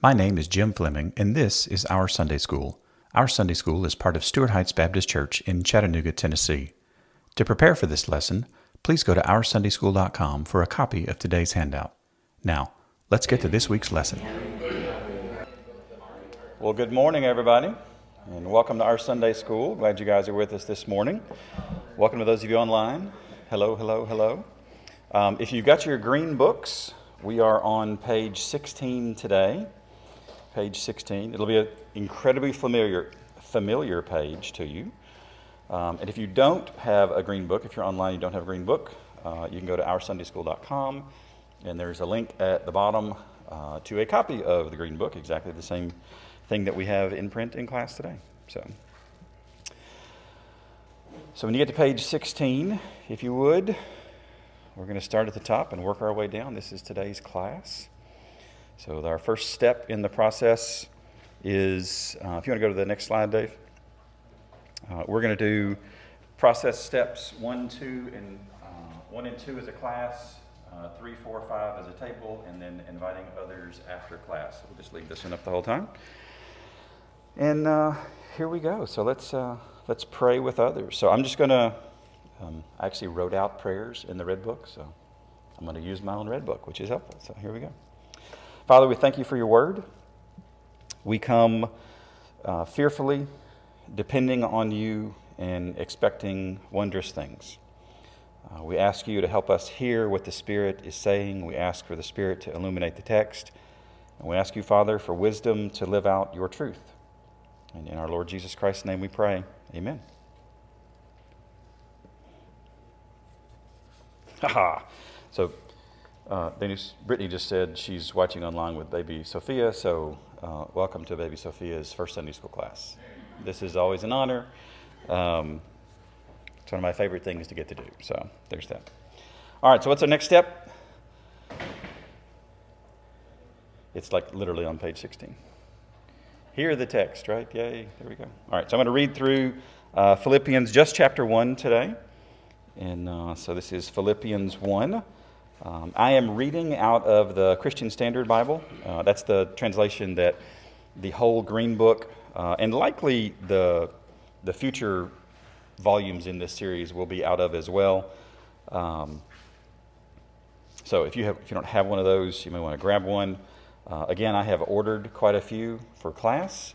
My name is Jim Fleming, and this is Our Sunday School. Our Sunday School is part of Stuart Heights Baptist Church in Chattanooga, Tennessee. To prepare for this lesson, please go to OurSundaySchool.com for a copy of today's handout. Now, let's get to this week's lesson. Well, good morning, everybody, and welcome to our Sunday School. Glad you guys are with us this morning. Welcome to those of you online. Hello, hello, hello. Um, if you've got your green books, we are on page 16 today page 16. It'll be an incredibly familiar, familiar page to you. Um, and if you don't have a green book, if you're online, you don't have a green book, uh, you can go to OurSundaySchool.com, and there's a link at the bottom uh, to a copy of the green book, exactly the same thing that we have in print in class today. So, so when you get to page 16, if you would, we're going to start at the top and work our way down. This is today's class. So, our first step in the process is uh, if you want to go to the next slide, Dave, uh, we're going to do process steps one, two, and uh, one and two as a class, uh, three, four, five as a table, and then inviting others after class. We'll just leave this one up the whole time. And uh, here we go. So let's uh, let's pray with others. So I'm just going to. Um, I actually wrote out prayers in the red book, so I'm going to use my own red book, which is helpful. So here we go. Father, we thank you for your word. We come uh, fearfully, depending on you and expecting wondrous things. Uh, we ask you to help us hear what the Spirit is saying. We ask for the Spirit to illuminate the text. And we ask you, Father, for wisdom to live out your truth. And in our Lord Jesus Christ's name we pray. Amen. Haha. so uh, Denise, Brittany just said she's watching online with baby Sophia, so uh, welcome to baby Sophia's first Sunday school class. This is always an honor. Um, it's one of my favorite things to get to do, so there's that. All right, so what's our next step? It's like literally on page 16. Hear the text, right? Yay, there we go. All right, so I'm going to read through uh, Philippians, just chapter 1 today. And uh, so this is Philippians 1. Um, I am reading out of the Christian Standard Bible. Uh, that's the translation that the whole Green Book uh, and likely the, the future volumes in this series will be out of as well. Um, so if you, have, if you don't have one of those, you may want to grab one. Uh, again, I have ordered quite a few for class,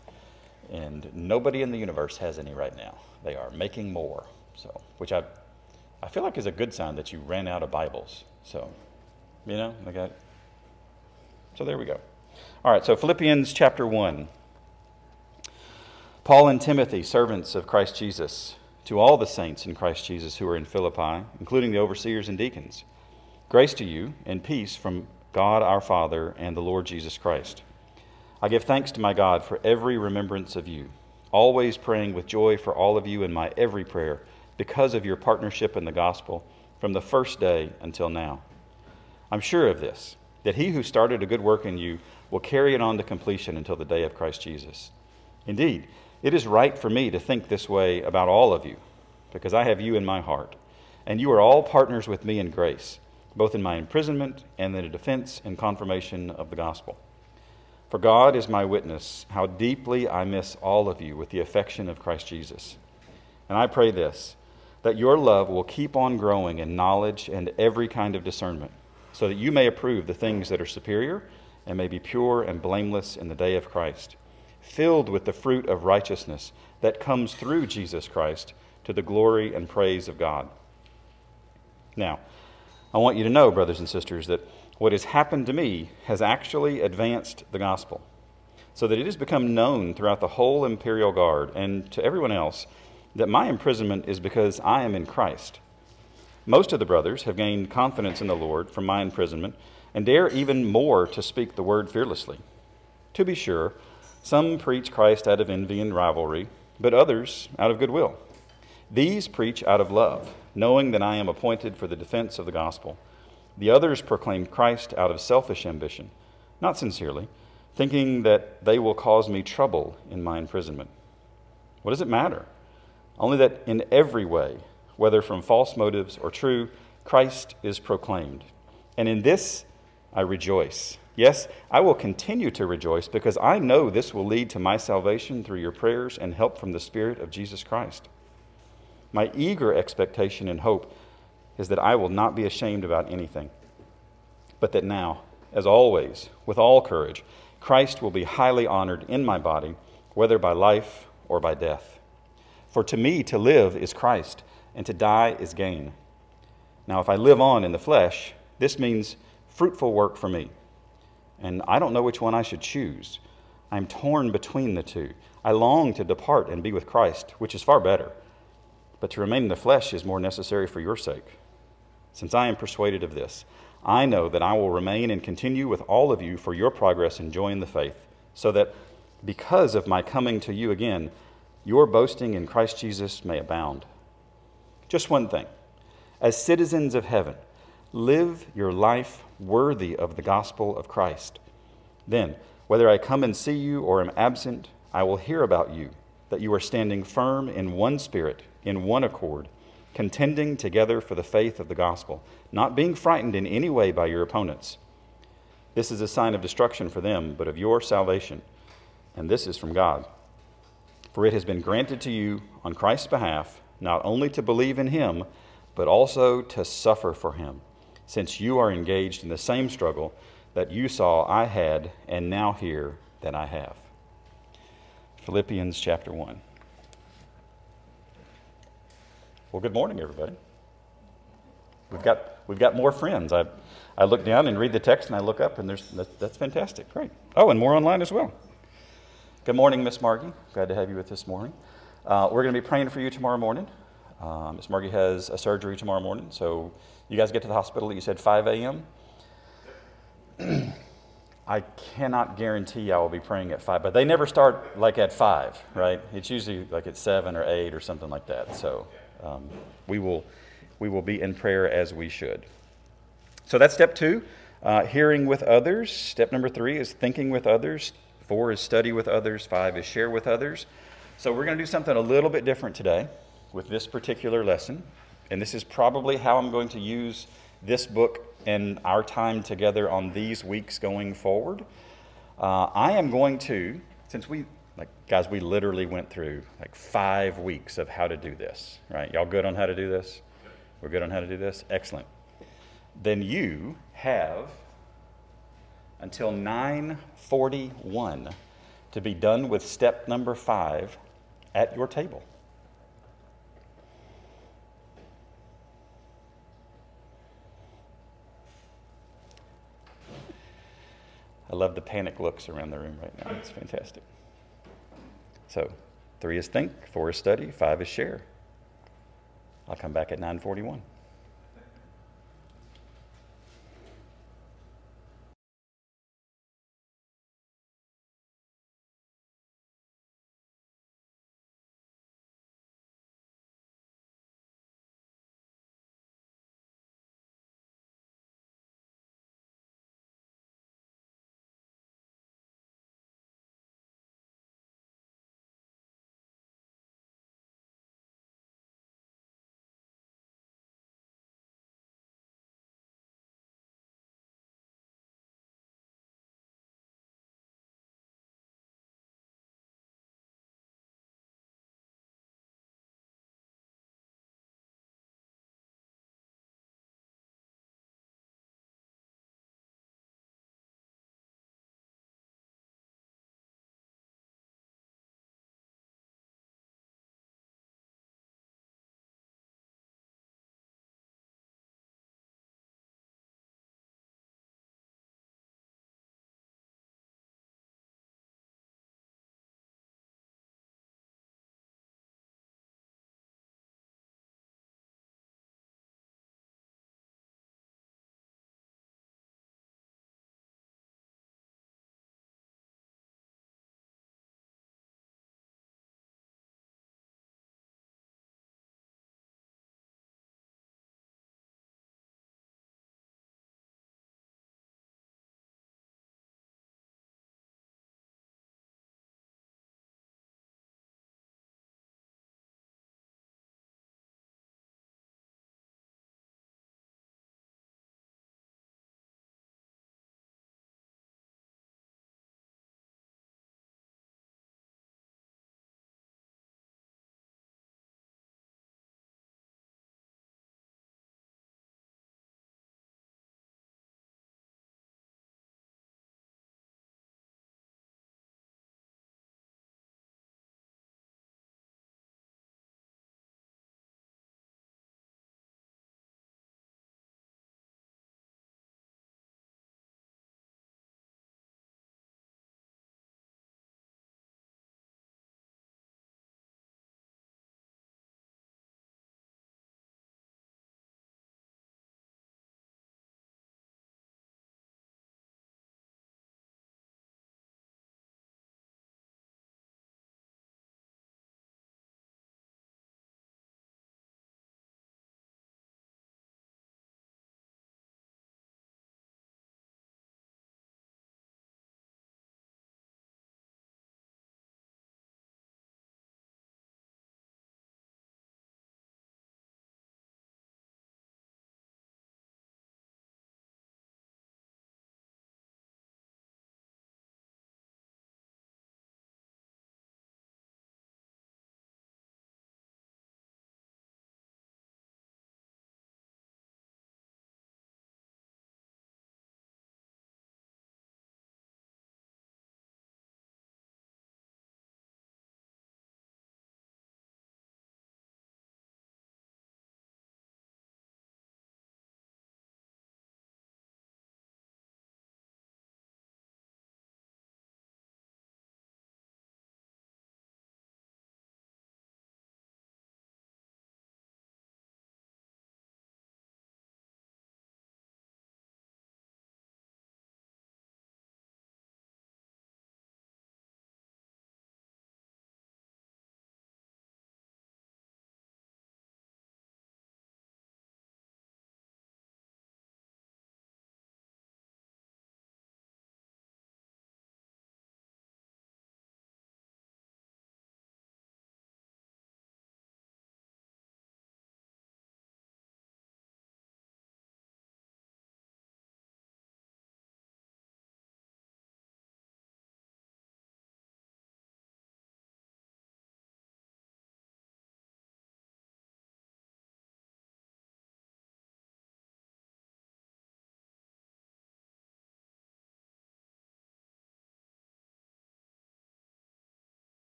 and nobody in the universe has any right now. They are making more, so which I, I feel like is a good sign that you ran out of Bibles. So, you know, I got. So there we go. All right, so Philippians chapter 1. Paul and Timothy, servants of Christ Jesus, to all the saints in Christ Jesus who are in Philippi, including the overseers and deacons, grace to you and peace from God our Father and the Lord Jesus Christ. I give thanks to my God for every remembrance of you, always praying with joy for all of you in my every prayer because of your partnership in the gospel from the first day until now. I'm sure of this, that he who started a good work in you will carry it on to completion until the day of Christ Jesus. Indeed, it is right for me to think this way about all of you, because I have you in my heart, and you are all partners with me in grace, both in my imprisonment and in the defense and confirmation of the gospel. For God is my witness how deeply I miss all of you with the affection of Christ Jesus. And I pray this that your love will keep on growing in knowledge and every kind of discernment, so that you may approve the things that are superior and may be pure and blameless in the day of Christ, filled with the fruit of righteousness that comes through Jesus Christ to the glory and praise of God. Now, I want you to know, brothers and sisters, that what has happened to me has actually advanced the gospel, so that it has become known throughout the whole imperial guard and to everyone else that my imprisonment is because I am in Christ. Most of the brothers have gained confidence in the Lord from my imprisonment and dare even more to speak the word fearlessly. To be sure, some preach Christ out of envy and rivalry, but others out of goodwill. These preach out of love, knowing that I am appointed for the defense of the gospel. The others proclaim Christ out of selfish ambition, not sincerely, thinking that they will cause me trouble in my imprisonment. What does it matter? Only that in every way, whether from false motives or true, Christ is proclaimed. And in this I rejoice, Yes, I will continue to rejoice because I know this will lead to my salvation through your prayers and help from the Spirit of Jesus Christ. My eager expectation and hope is that I will not be ashamed about anything, but that now, as always, with all courage, Christ will be highly honored in my body, whether by life or by death. For to me, to live is Christ, and to die is gain. Now, if I live on in the flesh, this means fruitful work for me and I don't know which one I should choose. I'm torn between the two. I long to depart and be with Christ, which is far better. But to remain in the flesh is more necessary for your sake. Since I am persuaded of this, I know that I will remain and continue with all of you for your progress in joy in the faith, so that because of my coming to you again, your boasting in Christ Jesus may abound. Just one thing. As citizens of heaven, live your life worthy of the gospel of Christ. Then, whether I come and see you or am absent, I will hear about you, that you are standing firm in one spirit, in one accord, contending together for the faith of the gospel, not being frightened in any way by your opponents. This is a sign of destruction for them, but of your salvation, and this is from God. For it has been granted to you on Christ's behalf not only to believe in him, but also to suffer for him since you are engaged in the same struggle that you saw I had and now hear that I have. Philippians chapter 1. Well, good morning, everybody. We've got, we've got more friends. I, I look down and read the text, and I look up, and there's, that, that's fantastic. Great. Oh, and more online as well. Good morning, Miss Margie. Glad to have you with us this morning. Uh, we're going to be praying for you tomorrow morning. Uh, Miss Margie has a surgery tomorrow morning, so you guys get to the hospital, you said 5 a.m. I cannot guarantee I will be praying at 5, but they never start like at 5, right? It's usually like at 7 or 8 or something like that. So um, we, will, we will be in prayer as we should. So that's step two uh, hearing with others. Step number three is thinking with others. Four is study with others. Five is share with others. So we're going to do something a little bit different today with this particular lesson and this is probably how I'm going to use this book and our time together on these weeks going forward. Uh, I am going to, since we, like, guys, we literally went through like five weeks of how to do this, right? Y'all good on how to do this? We're good on how to do this? Excellent. Then you have until 941 to be done with step number five at your table. I love the panic looks around the room right now. It's fantastic. So, three is think, four is study, five is share. I'll come back at 941.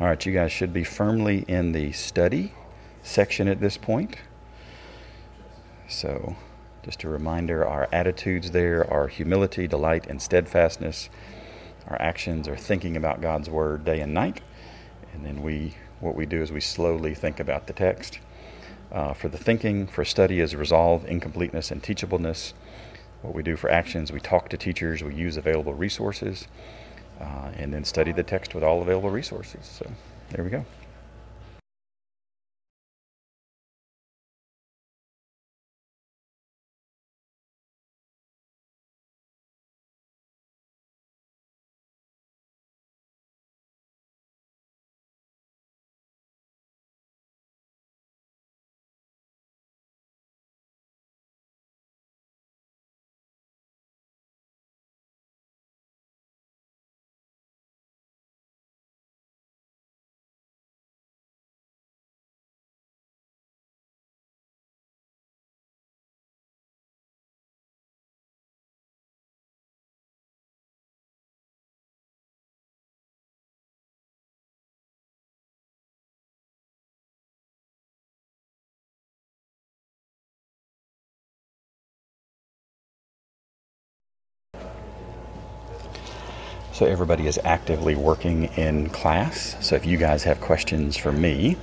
All right, you guys should be firmly in the study section at this point. So, just a reminder our attitudes there are humility, delight, and steadfastness. Our actions are thinking about God's word day and night. And then we, what we do is we slowly think about the text. Uh, for the thinking, for study is resolve, incompleteness, and teachableness. What we do for actions, we talk to teachers, we use available resources uh, and then study the text with all available resources. So there we go. So everybody is actively working in class. So if you guys have questions for me,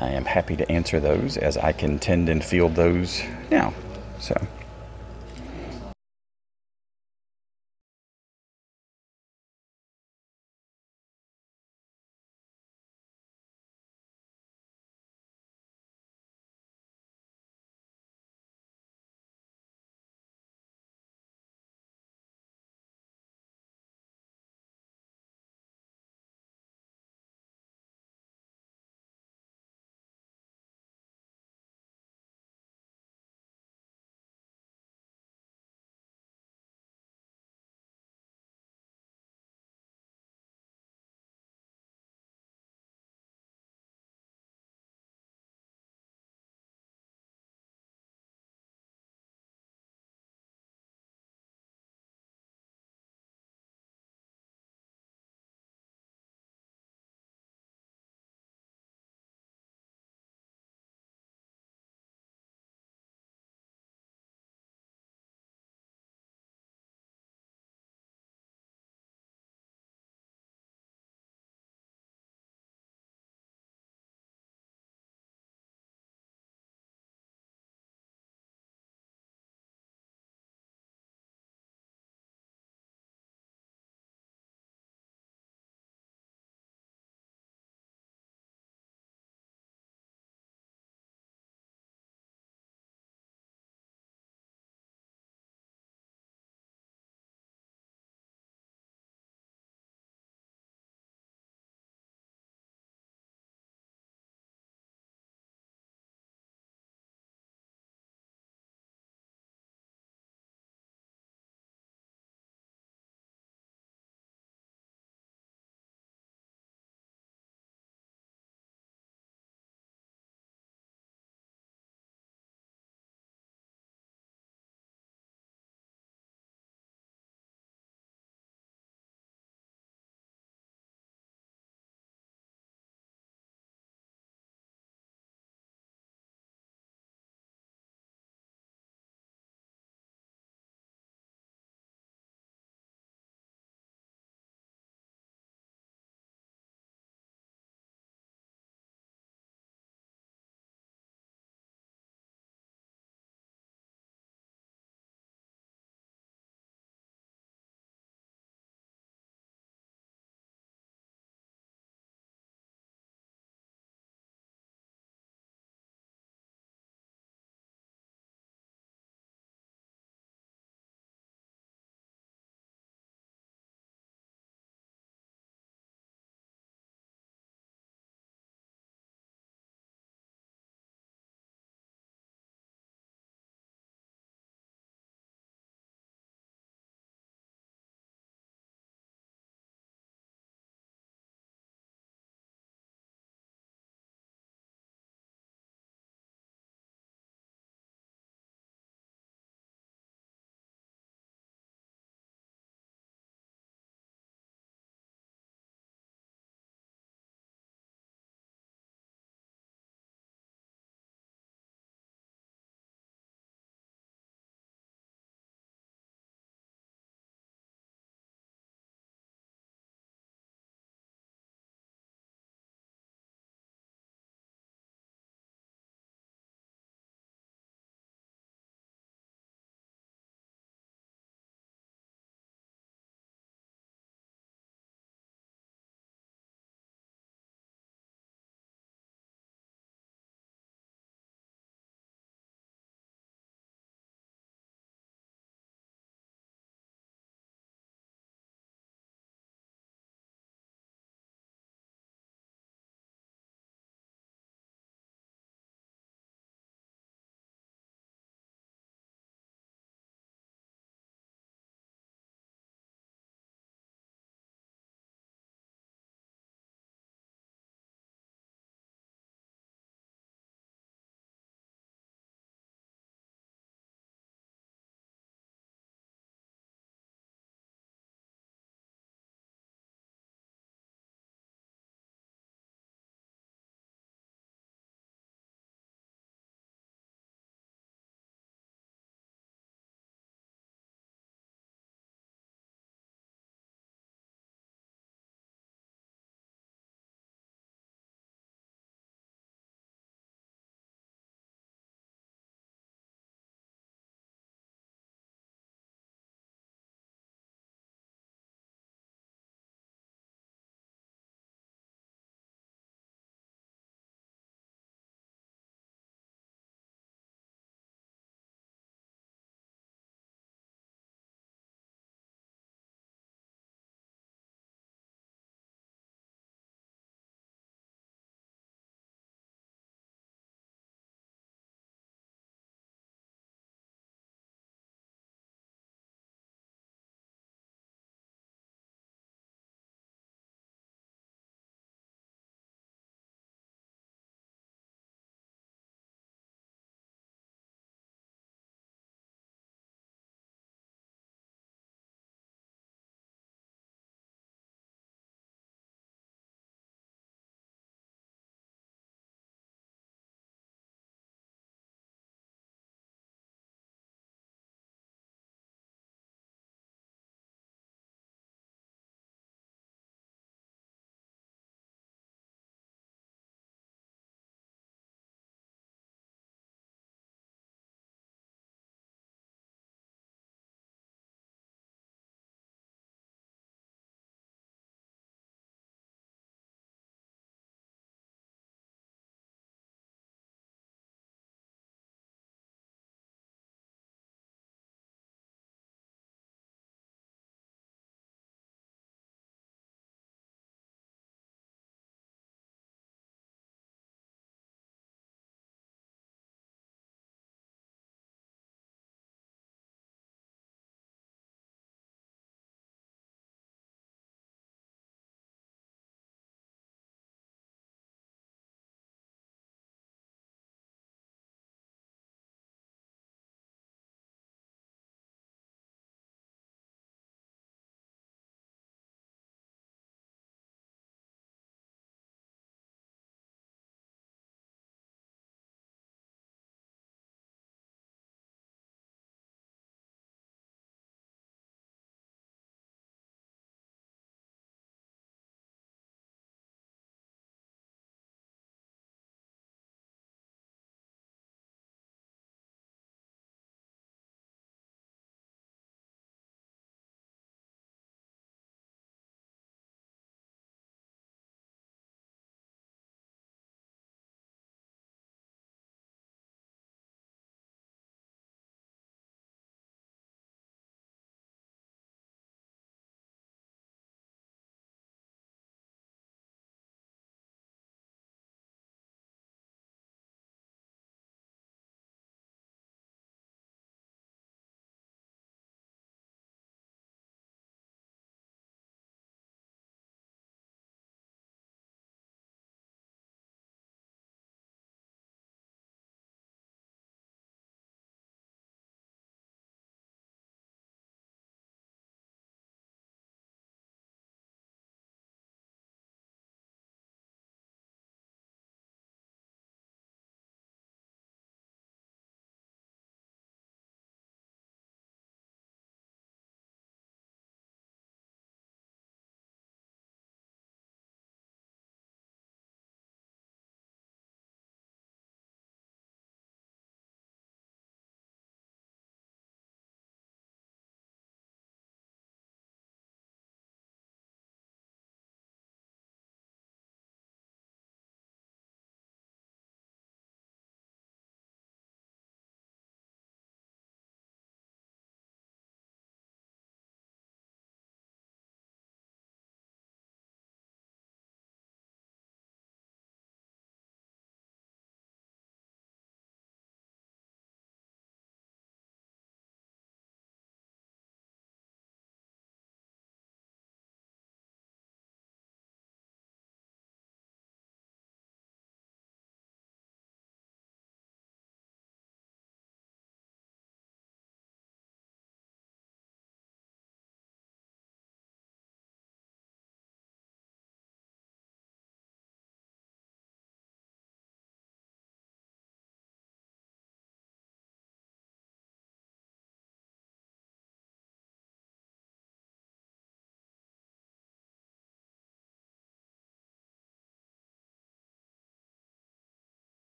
I am happy to answer those as I can tend and field those now. So.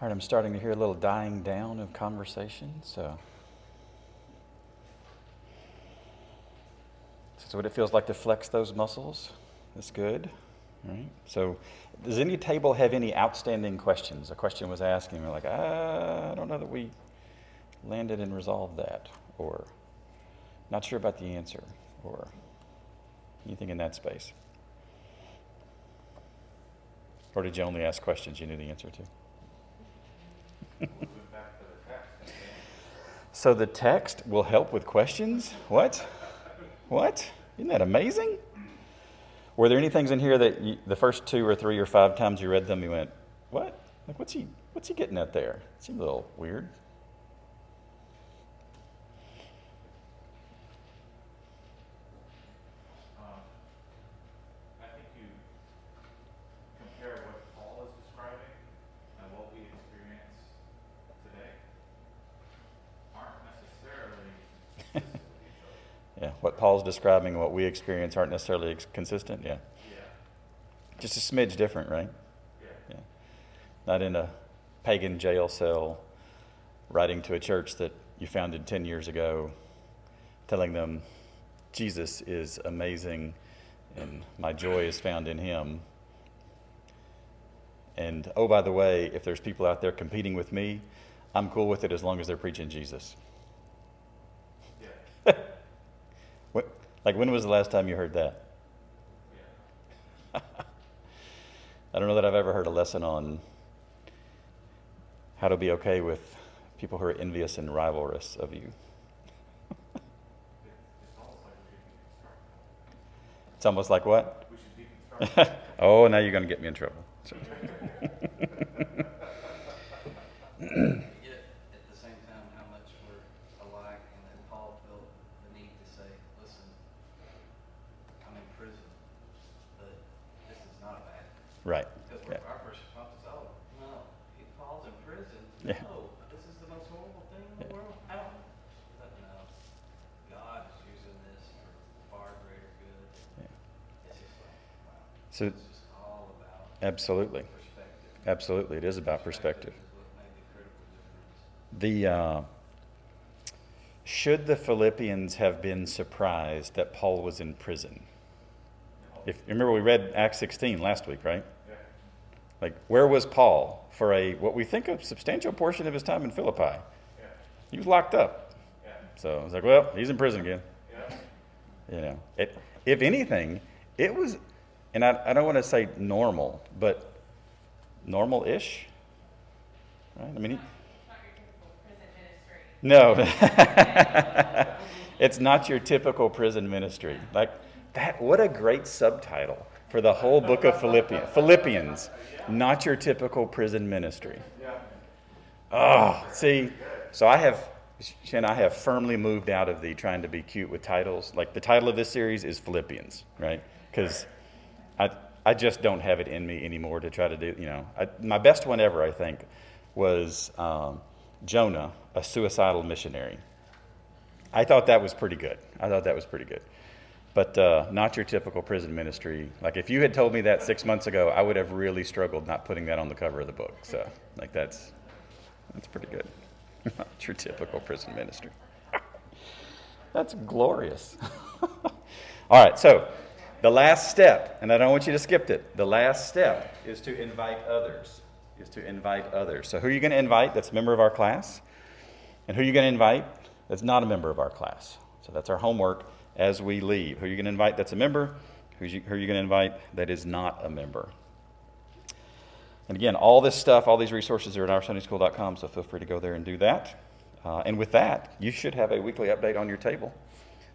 All right, I'm starting to hear a little dying down of conversation, so. This what it feels like to flex those muscles. That's good. All right. So, does any table have any outstanding questions? A question was asked, and we're like, ah, I don't know that we landed and resolved that, or not sure about the answer, or anything in that space. Or did you only ask questions you knew the answer to? So the text will help with questions? What? What? Isn't that amazing? Were there any things in here that you, the first two or three or five times you read them, you went, "What? Like, what's he? What's he getting at there?" It seemed a little weird. what Paul's describing what we experience aren't necessarily consistent. Yeah. yeah. Just a smidge different, right? Yeah. yeah. Not in a pagan jail cell, writing to a church that you founded 10 years ago, telling them Jesus is amazing and my joy is found in him. And oh, by the way, if there's people out there competing with me, I'm cool with it as long as they're preaching Jesus. Like, when was the last time you heard that? I don't know that I've ever heard a lesson on how to be okay with people who are envious and rivalrous of you. it's almost like what? oh, now you're going to get me in trouble. Right. Because yeah. our first response is, oh, no, he Paul's in prison. Yeah. No, this is the most horrible thing in the world. How? But no, God is using this for far greater good. Yeah. It's just like, wow. So it's just all about absolutely. Absolutely, it is about perspective. The uh, should the Philippians have been surprised that Paul was in prison? If remember, we read Acts 16 last week, right? Like, where was Paul for a what we think a substantial portion of his time in Philippi? He was locked up. So it's like, well, he's in prison again. Yeah. You know, it, if anything, it was, and I, I don't want to say normal, but normal-ish. Right? I mean, he, no, it's not your typical prison ministry. Like that, what a great subtitle for the whole book of Philippians. Philippians, not your typical prison ministry. Oh, see, so I have, and I have firmly moved out of the trying to be cute with titles. Like the title of this series is Philippians, right? Because I, I just don't have it in me anymore to try to do, you know. I, my best one ever, I think, was um, Jonah, a suicidal missionary. I thought that was pretty good. I thought that was pretty good but uh, not your typical prison ministry. Like if you had told me that six months ago, I would have really struggled not putting that on the cover of the book. So, like that's that's pretty good. not your typical prison ministry. that's glorious. All right, so the last step, and I don't want you to skip it. The last step is to invite others. Is to invite others. So who are you going to invite? That's a member of our class, and who are you going to invite? That's not a member of our class. So that's our homework as we leave. Who are you going to invite that's a member? You, who are you going to invite that is not a member? And again, all this stuff, all these resources are at oursundayschool.com, so feel free to go there and do that. Uh, and with that, you should have a weekly update on your table.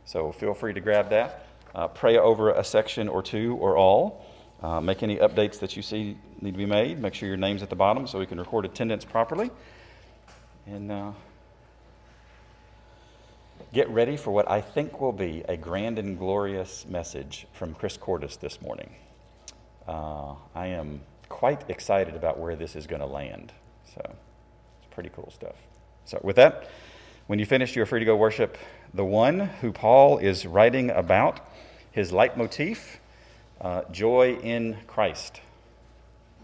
So feel free to grab that. Uh, pray over a section or two or all. Uh, make any updates that you see need to be made. Make sure your name's at the bottom so we can record attendance properly. And uh, Get ready for what I think will be a grand and glorious message from Chris Cordis this morning. Uh, I am quite excited about where this is going to land. So it's pretty cool stuff. So, with that, when you finish, you're free to go worship the one who Paul is writing about, his leitmotif, uh, joy in Christ.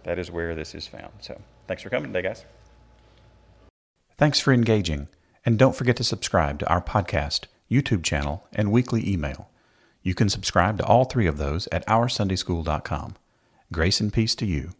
That is where this is found. So, thanks for coming today, guys. Thanks for engaging, and don't forget to subscribe to our podcast, YouTube channel, and weekly email. You can subscribe to all three of those at OurSundaySchool.com. Grace and peace to you.